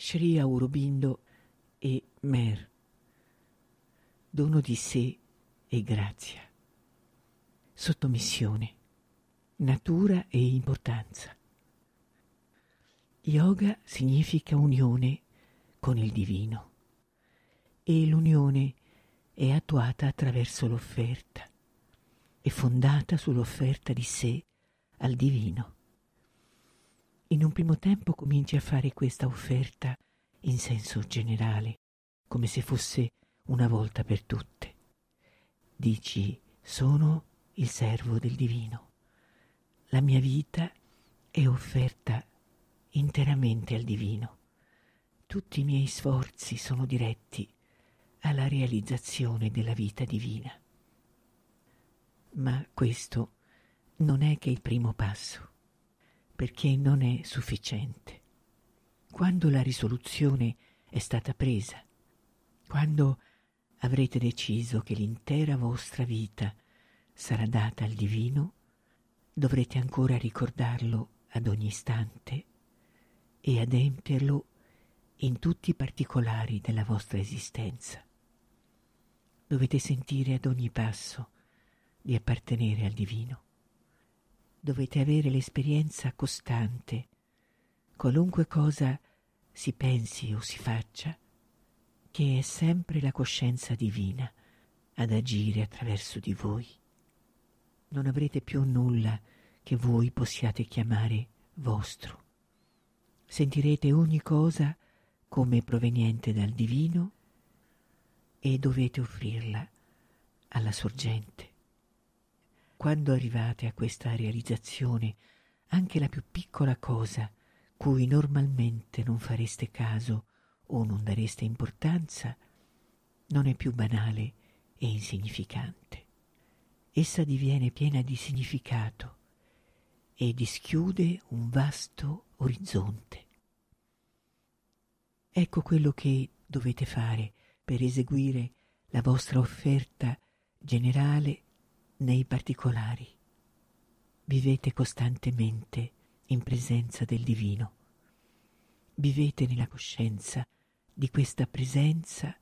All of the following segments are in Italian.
Sri Aurobindo e Mer. Dono di sé e grazia. Sottomissione. Natura e importanza. Yoga significa unione con il divino e l'unione è attuata attraverso l'offerta, è fondata sull'offerta di sé al divino. In un primo tempo cominci a fare questa offerta in senso generale, come se fosse una volta per tutte. Dici, sono il servo del divino. La mia vita è offerta interamente al divino. Tutti i miei sforzi sono diretti alla realizzazione della vita divina. Ma questo non è che il primo passo, perché non è sufficiente. Quando la risoluzione è stata presa, quando avrete deciso che l'intera vostra vita sarà data al divino, dovrete ancora ricordarlo ad ogni istante e adempierlo in tutti i particolari della vostra esistenza. Dovete sentire ad ogni passo di appartenere al divino. Dovete avere l'esperienza costante, qualunque cosa si pensi o si faccia, che è sempre la coscienza divina ad agire attraverso di voi. Non avrete più nulla che voi possiate chiamare vostro sentirete ogni cosa come proveniente dal divino e dovete offrirla alla sorgente. Quando arrivate a questa realizzazione, anche la più piccola cosa cui normalmente non fareste caso o non dareste importanza, non è più banale e insignificante. Essa diviene piena di significato e dischiude un vasto orizzonte. Ecco quello che dovete fare per eseguire la vostra offerta generale nei particolari. Vivete costantemente in presenza del divino. Vivete nella coscienza di questa presenza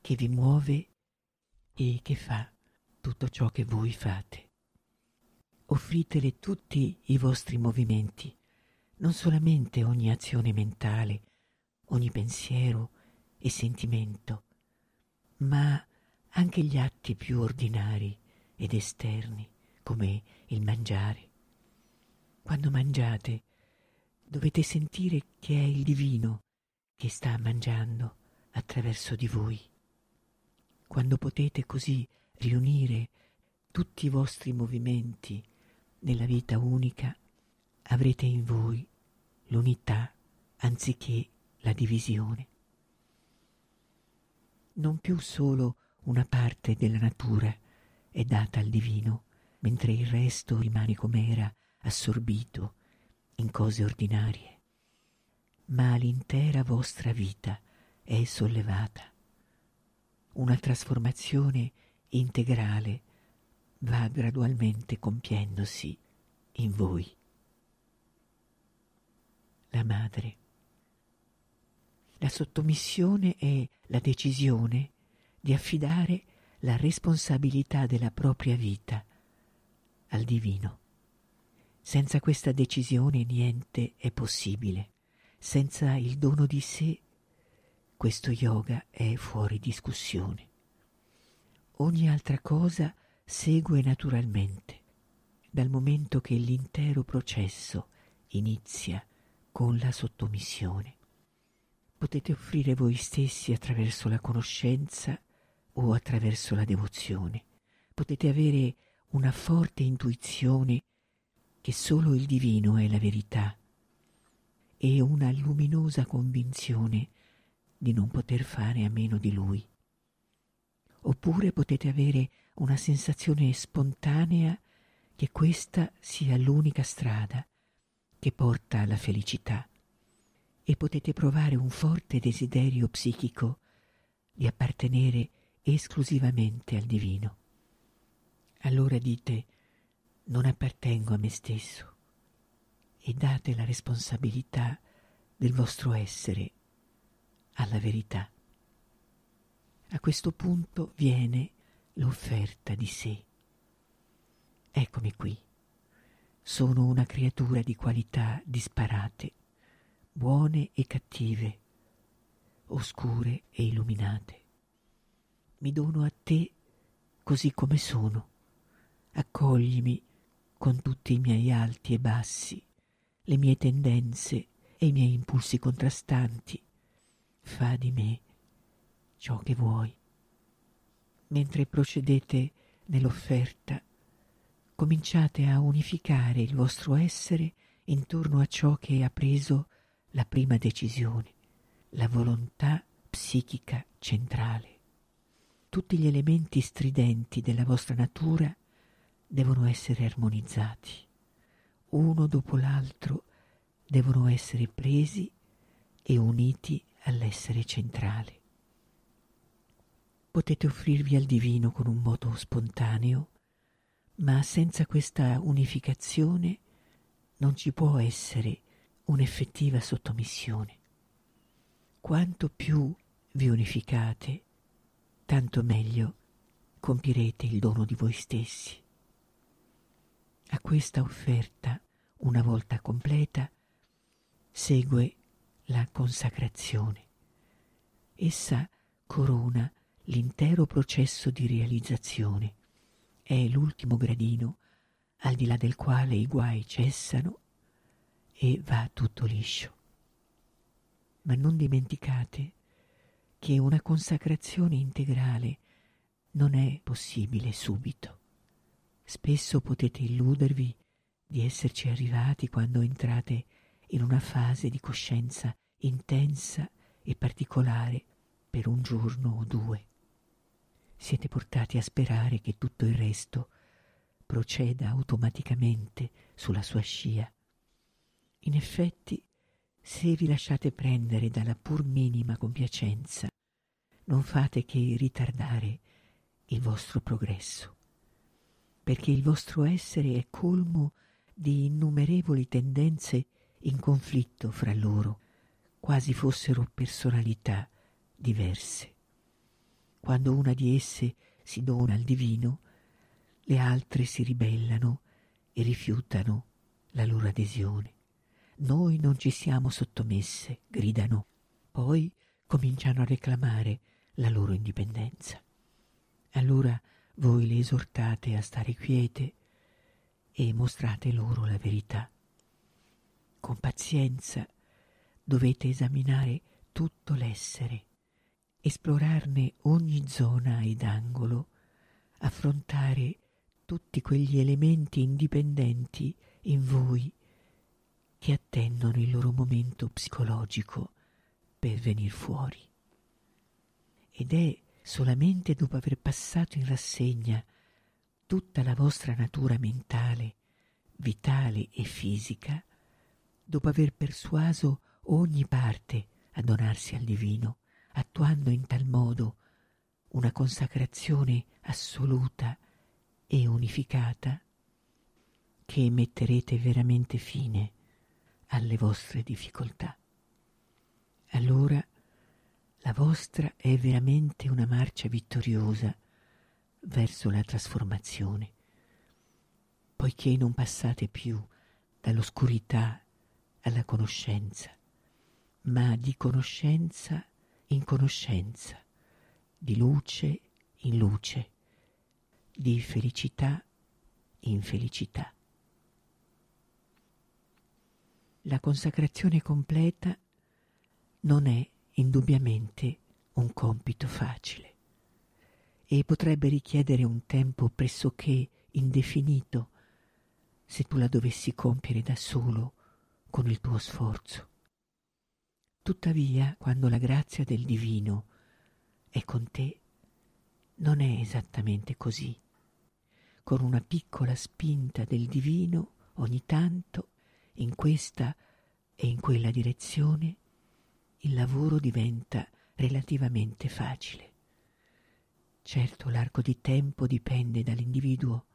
che vi muove e che fa tutto ciò che voi fate. Offritele tutti i vostri movimenti, non solamente ogni azione mentale, ogni pensiero e sentimento, ma anche gli atti più ordinari ed esterni, come il mangiare. Quando mangiate, dovete sentire che è il divino che sta mangiando attraverso di voi. Quando potete così riunire tutti i vostri movimenti nella vita unica, avrete in voi l'unità anziché la divisione. Non più solo una parte della natura è data al divino, mentre il resto rimane com'era, assorbito in cose ordinarie, ma l'intera vostra vita è sollevata. Una trasformazione integrale va gradualmente compiendosi in voi. La madre. La sottomissione è la decisione di affidare la responsabilità della propria vita al divino. Senza questa decisione niente è possibile. Senza il dono di sé, questo yoga è fuori discussione. Ogni altra cosa segue naturalmente, dal momento che l'intero processo inizia con la sottomissione. Potete offrire voi stessi attraverso la conoscenza o attraverso la devozione. Potete avere una forte intuizione che solo il divino è la verità e una luminosa convinzione di non poter fare a meno di lui. Oppure potete avere una sensazione spontanea che questa sia l'unica strada che porta alla felicità e potete provare un forte desiderio psichico di appartenere esclusivamente al divino. Allora dite non appartengo a me stesso e date la responsabilità del vostro essere alla verità. A questo punto viene l'offerta di sé. Eccomi qui. Sono una creatura di qualità disparate, buone e cattive, oscure e illuminate. Mi dono a te così come sono. Accoglimi con tutti i miei alti e bassi, le mie tendenze e i miei impulsi contrastanti. Fa di me ciò che vuoi. Mentre procedete nell'offerta, cominciate a unificare il vostro essere intorno a ciò che ha preso la prima decisione, la volontà psichica centrale. Tutti gli elementi stridenti della vostra natura devono essere armonizzati. Uno dopo l'altro devono essere presi e uniti all'essere centrale. Potete offrirvi al divino con un modo spontaneo, ma senza questa unificazione non ci può essere un'effettiva sottomissione. Quanto più vi unificate, tanto meglio compirete il dono di voi stessi. A questa offerta, una volta completa, segue la consacrazione. Essa corona l'intero processo di realizzazione. È l'ultimo gradino al di là del quale i guai cessano e va tutto liscio. Ma non dimenticate che una consacrazione integrale non è possibile subito. Spesso potete illudervi di esserci arrivati quando entrate in una fase di coscienza intensa e particolare per un giorno o due siete portati a sperare che tutto il resto proceda automaticamente sulla sua scia. In effetti, se vi lasciate prendere dalla pur minima compiacenza, non fate che ritardare il vostro progresso, perché il vostro essere è colmo di innumerevoli tendenze in conflitto fra loro, quasi fossero personalità diverse. Quando una di esse si dona al divino, le altre si ribellano e rifiutano la loro adesione. Noi non ci siamo sottomesse, gridano. Poi cominciano a reclamare la loro indipendenza. Allora voi le esortate a stare quiete e mostrate loro la verità. Con pazienza dovete esaminare tutto l'essere esplorarne ogni zona ed angolo, affrontare tutti quegli elementi indipendenti in voi che attendono il loro momento psicologico per venir fuori. Ed è solamente dopo aver passato in rassegna tutta la vostra natura mentale, vitale e fisica, dopo aver persuaso ogni parte a donarsi al divino, attuando in tal modo una consacrazione assoluta e unificata, che metterete veramente fine alle vostre difficoltà. Allora la vostra è veramente una marcia vittoriosa verso la trasformazione, poiché non passate più dall'oscurità alla conoscenza, ma di conoscenza in conoscenza, di luce in luce, di felicità in felicità. La consacrazione completa non è indubbiamente un compito facile e potrebbe richiedere un tempo pressoché indefinito se tu la dovessi compiere da solo con il tuo sforzo. Tuttavia, quando la grazia del divino è con te, non è esattamente così. Con una piccola spinta del divino, ogni tanto, in questa e in quella direzione, il lavoro diventa relativamente facile. Certo, l'arco di tempo dipende dall'individuo,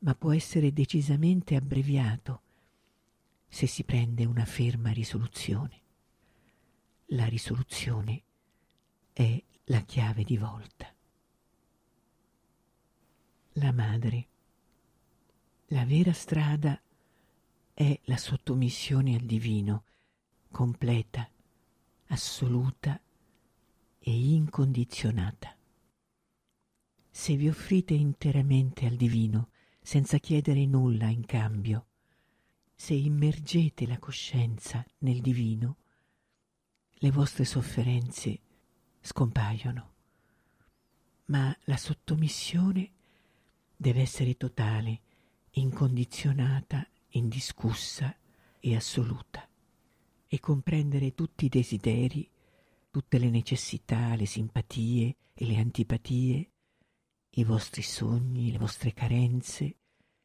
ma può essere decisamente abbreviato se si prende una ferma risoluzione. la risoluzione è la chiave di volta. La madre. La vera strada è la sottomissione al divino, completa, assoluta e incondizionata. Se vi offrite interamente al divino, senza chiedere nulla in cambio, se immergete la coscienza nel divino, le vostre sofferenze scompaiono. Ma la sottomissione deve essere totale, incondizionata, indiscussa e assoluta, e comprendere tutti i desideri, tutte le necessità, le simpatie e le antipatie, i vostri sogni, le vostre carenze,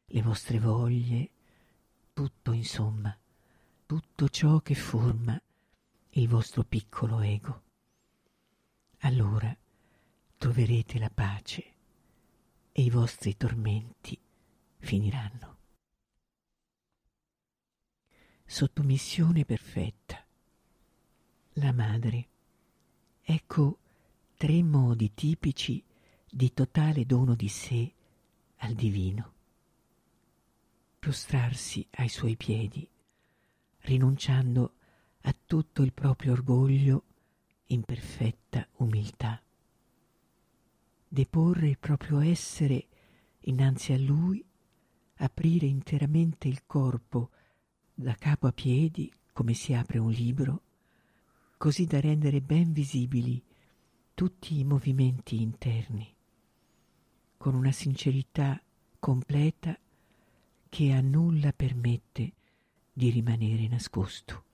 le vostre voglie, tutto insomma, tutto ciò che forma il vostro piccolo ego. Allora troverete la pace e i vostri tormenti finiranno. Sottomissione perfetta. La madre. Ecco tre modi tipici di totale dono di sé al divino prostrarsi ai suoi piedi, rinunciando a tutto il proprio orgoglio in perfetta umiltà. Deporre il proprio essere innanzi a lui, aprire interamente il corpo da capo a piedi come si apre un libro, così da rendere ben visibili tutti i movimenti interni, con una sincerità completa che a nulla permette di rimanere nascosto.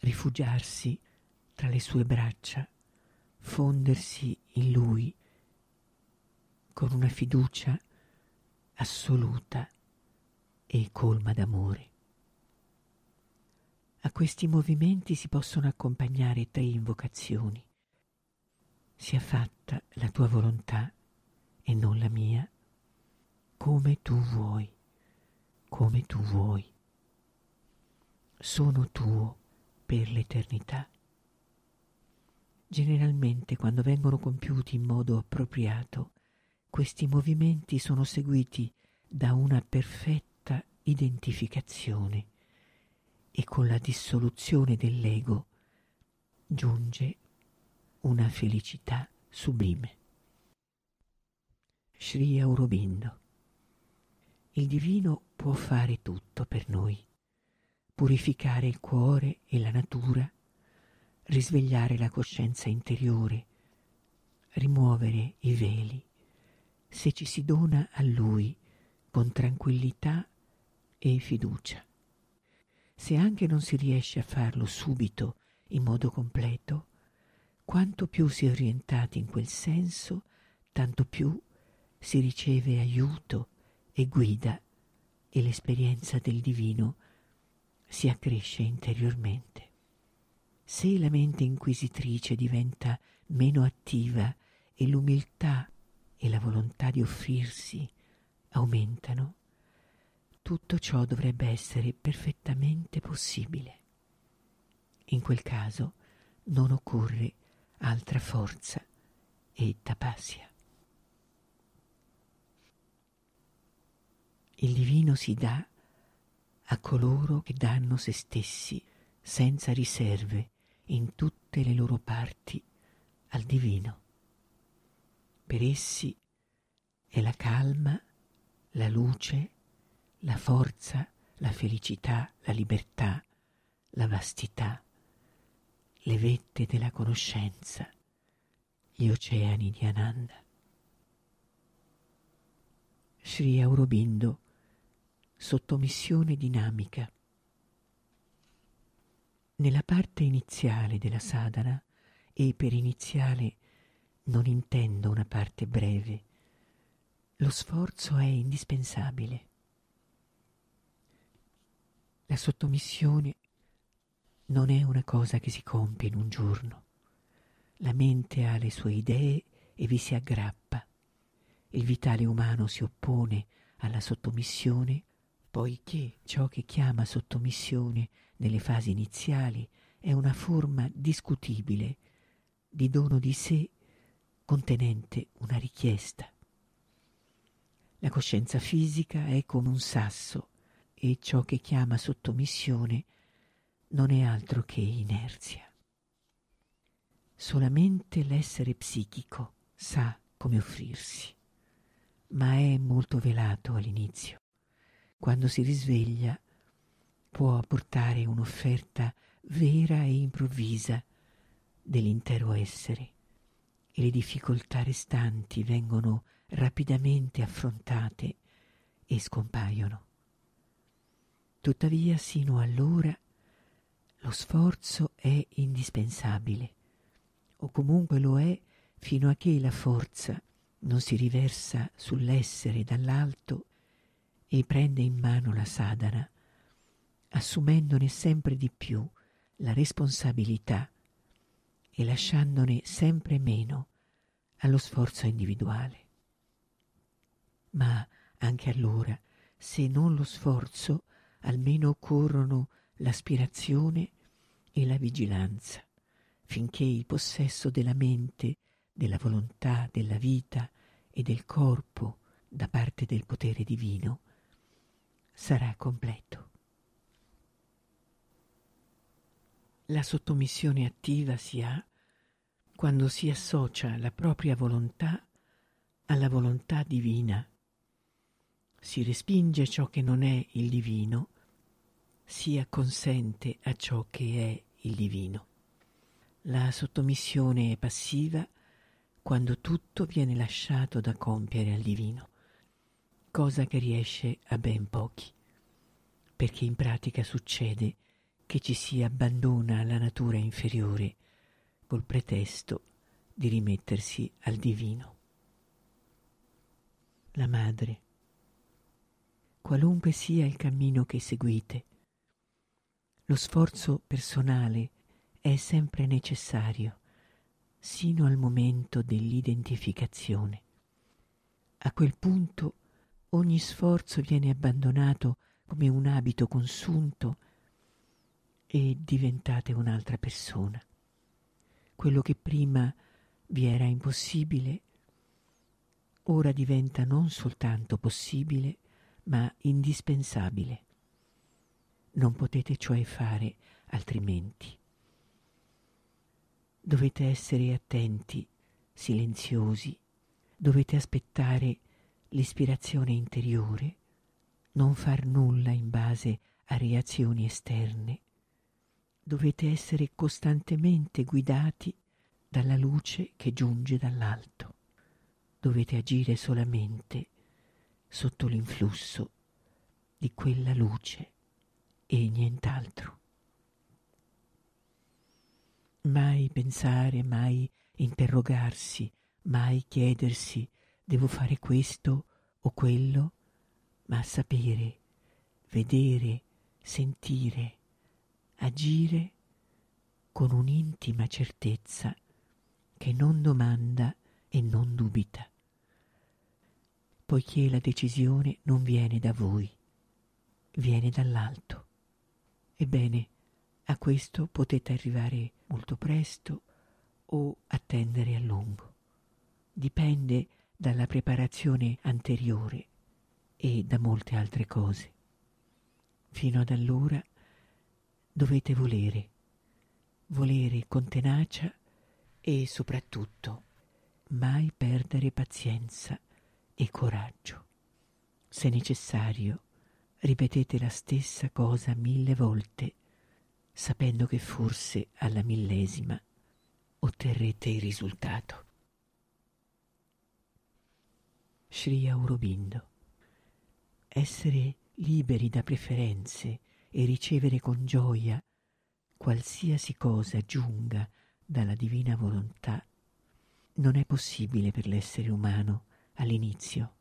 Rifugiarsi tra le sue braccia, fondersi in lui con una fiducia assoluta e colma d'amore. A questi movimenti si possono accompagnare tre invocazioni. Sia fatta la tua volontà e non la mia come tu vuoi, come tu vuoi. Sono tuo per l'eternità. Generalmente quando vengono compiuti in modo appropriato, questi movimenti sono seguiti da una perfetta identificazione e con la dissoluzione dell'ego giunge una felicità sublime. Sri Aurobindo il divino può fare tutto per noi, purificare il cuore e la natura, risvegliare la coscienza interiore, rimuovere i veli, se ci si dona a Lui con tranquillità e fiducia. Se anche non si riesce a farlo subito in modo completo, quanto più si è orientati in quel senso, tanto più si riceve aiuto e guida e l'esperienza del divino si accresce interiormente. Se la mente inquisitrice diventa meno attiva e l'umiltà e la volontà di offrirsi aumentano, tutto ciò dovrebbe essere perfettamente possibile. In quel caso non occorre altra forza e tapassia. Il divino si dà a coloro che danno se stessi senza riserve in tutte le loro parti al divino. Per essi è la calma, la luce, la forza, la felicità, la libertà, la vastità, le vette della conoscenza, gli oceani di Ananda. Sri Aurobindo sottomissione dinamica. Nella parte iniziale della sadhana, e per iniziale non intendo una parte breve, lo sforzo è indispensabile. La sottomissione non è una cosa che si compie in un giorno. La mente ha le sue idee e vi si aggrappa. Il vitale umano si oppone alla sottomissione poiché ciò che chiama sottomissione nelle fasi iniziali è una forma discutibile di dono di sé contenente una richiesta. La coscienza fisica è come un sasso e ciò che chiama sottomissione non è altro che inerzia. Solamente l'essere psichico sa come offrirsi, ma è molto velato all'inizio. Quando si risveglia può portare un'offerta vera e improvvisa dell'intero essere e le difficoltà restanti vengono rapidamente affrontate e scompaiono. Tuttavia, sino allora, lo sforzo è indispensabile, o comunque lo è fino a che la forza non si riversa sull'essere dall'alto e prende in mano la sadhana, assumendone sempre di più la responsabilità e lasciandone sempre meno allo sforzo individuale. Ma anche allora, se non lo sforzo, almeno occorrono l'aspirazione e la vigilanza, finché il possesso della mente, della volontà, della vita e del corpo da parte del potere divino sarà completo. La sottomissione attiva si ha quando si associa la propria volontà alla volontà divina. Si respinge ciò che non è il divino, si acconsente a ciò che è il divino. La sottomissione è passiva quando tutto viene lasciato da compiere al divino, cosa che riesce a ben pochi, perché in pratica succede che ci si abbandona alla natura inferiore col pretesto di rimettersi al divino. La madre. Qualunque sia il cammino che seguite, lo sforzo personale è sempre necessario, sino al momento dell'identificazione. A quel punto ogni sforzo viene abbandonato come un abito consunto e diventate un'altra persona. Quello che prima vi era impossibile, ora diventa non soltanto possibile, ma indispensabile. Non potete cioè fare altrimenti. Dovete essere attenti, silenziosi, dovete aspettare l'ispirazione interiore, non far nulla in base a reazioni esterne, dovete essere costantemente guidati dalla luce che giunge dall'alto. Dovete agire solamente sotto l'influsso di quella luce e nient'altro. Mai pensare, mai interrogarsi, mai chiedersi devo fare questo o quello, ma sapere, vedere, sentire, agire con un'intima certezza che non domanda e non dubita, poiché la decisione non viene da voi, viene dall'alto. Ebbene, a questo potete arrivare molto presto o attendere a lungo. Dipende dalla preparazione anteriore e da molte altre cose. Fino ad allora dovete volere, volere con tenacia e soprattutto mai perdere pazienza e coraggio. Se necessario, ripetete la stessa cosa mille volte, sapendo che forse alla millesima otterrete il risultato. Sri Aurobindo. Essere liberi da preferenze e ricevere con gioia qualsiasi cosa giunga dalla divina volontà non è possibile per l'essere umano all'inizio.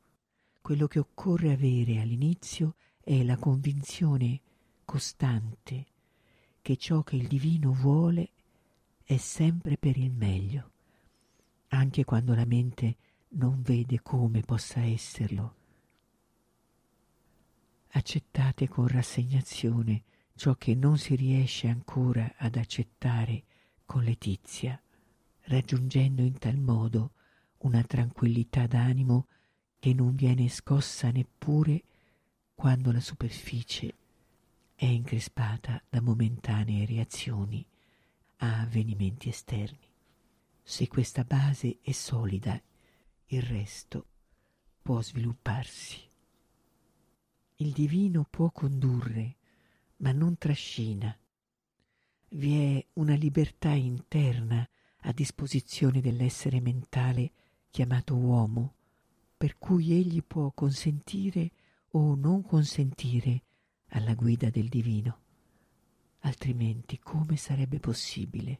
Quello che occorre avere all'inizio è la convinzione costante che ciò che il divino vuole è sempre per il meglio, anche quando la mente non vede come possa esserlo. Accettate con rassegnazione ciò che non si riesce ancora ad accettare con letizia, raggiungendo in tal modo una tranquillità d'animo che non viene scossa neppure quando la superficie è increspata da momentanee reazioni a avvenimenti esterni. Se questa base è solida, il resto può svilupparsi. Il divino può condurre, ma non trascina. Vi è una libertà interna a disposizione dell'essere mentale chiamato uomo, per cui egli può consentire o non consentire alla guida del divino. Altrimenti come sarebbe possibile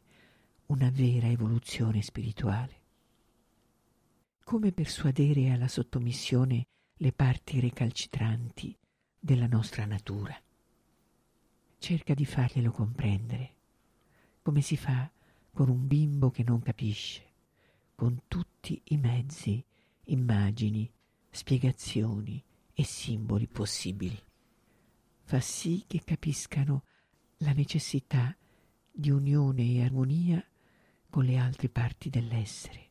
una vera evoluzione spirituale? Come persuadere alla sottomissione le parti recalcitranti della nostra natura? Cerca di farglielo comprendere, come si fa con un bimbo che non capisce, con tutti i mezzi, immagini, spiegazioni e simboli possibili. Fa sì che capiscano la necessità di unione e armonia con le altre parti dell'essere.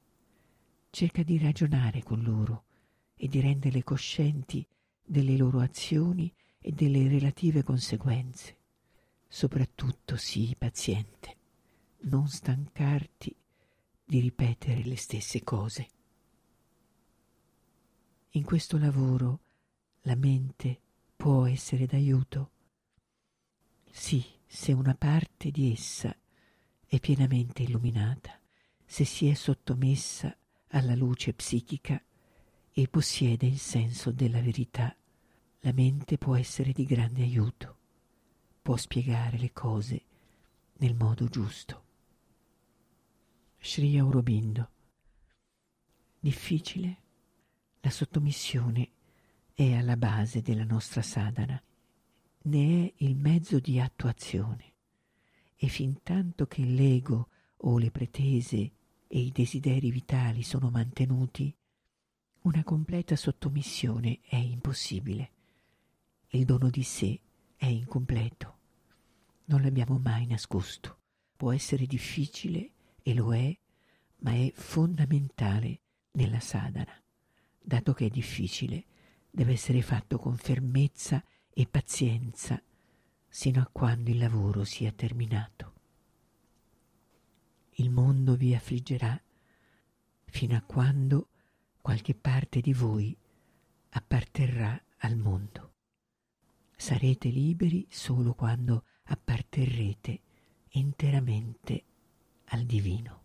Cerca di ragionare con loro e di renderle coscienti delle loro azioni e delle relative conseguenze. Soprattutto sii paziente, non stancarti di ripetere le stesse cose. In questo lavoro la mente può essere d'aiuto? Sì, se una parte di essa è pienamente illuminata, se si è sottomessa alla luce psichica e possiede il senso della verità, la mente può essere di grande aiuto, può spiegare le cose nel modo giusto. Sri Aurobindo. Difficile? La sottomissione è alla base della nostra sadhana, ne è il mezzo di attuazione e fin tanto che l'ego o le pretese e i desideri vitali sono mantenuti, una completa sottomissione è impossibile. Il dono di sé è incompleto. Non l'abbiamo mai nascosto. Può essere difficile e lo è, ma è fondamentale nella sadhana. Dato che è difficile, deve essere fatto con fermezza e pazienza sino a quando il lavoro sia terminato. Il mondo vi affliggerà fino a quando qualche parte di voi apparterrà al mondo. Sarete liberi solo quando apparterrete interamente al divino.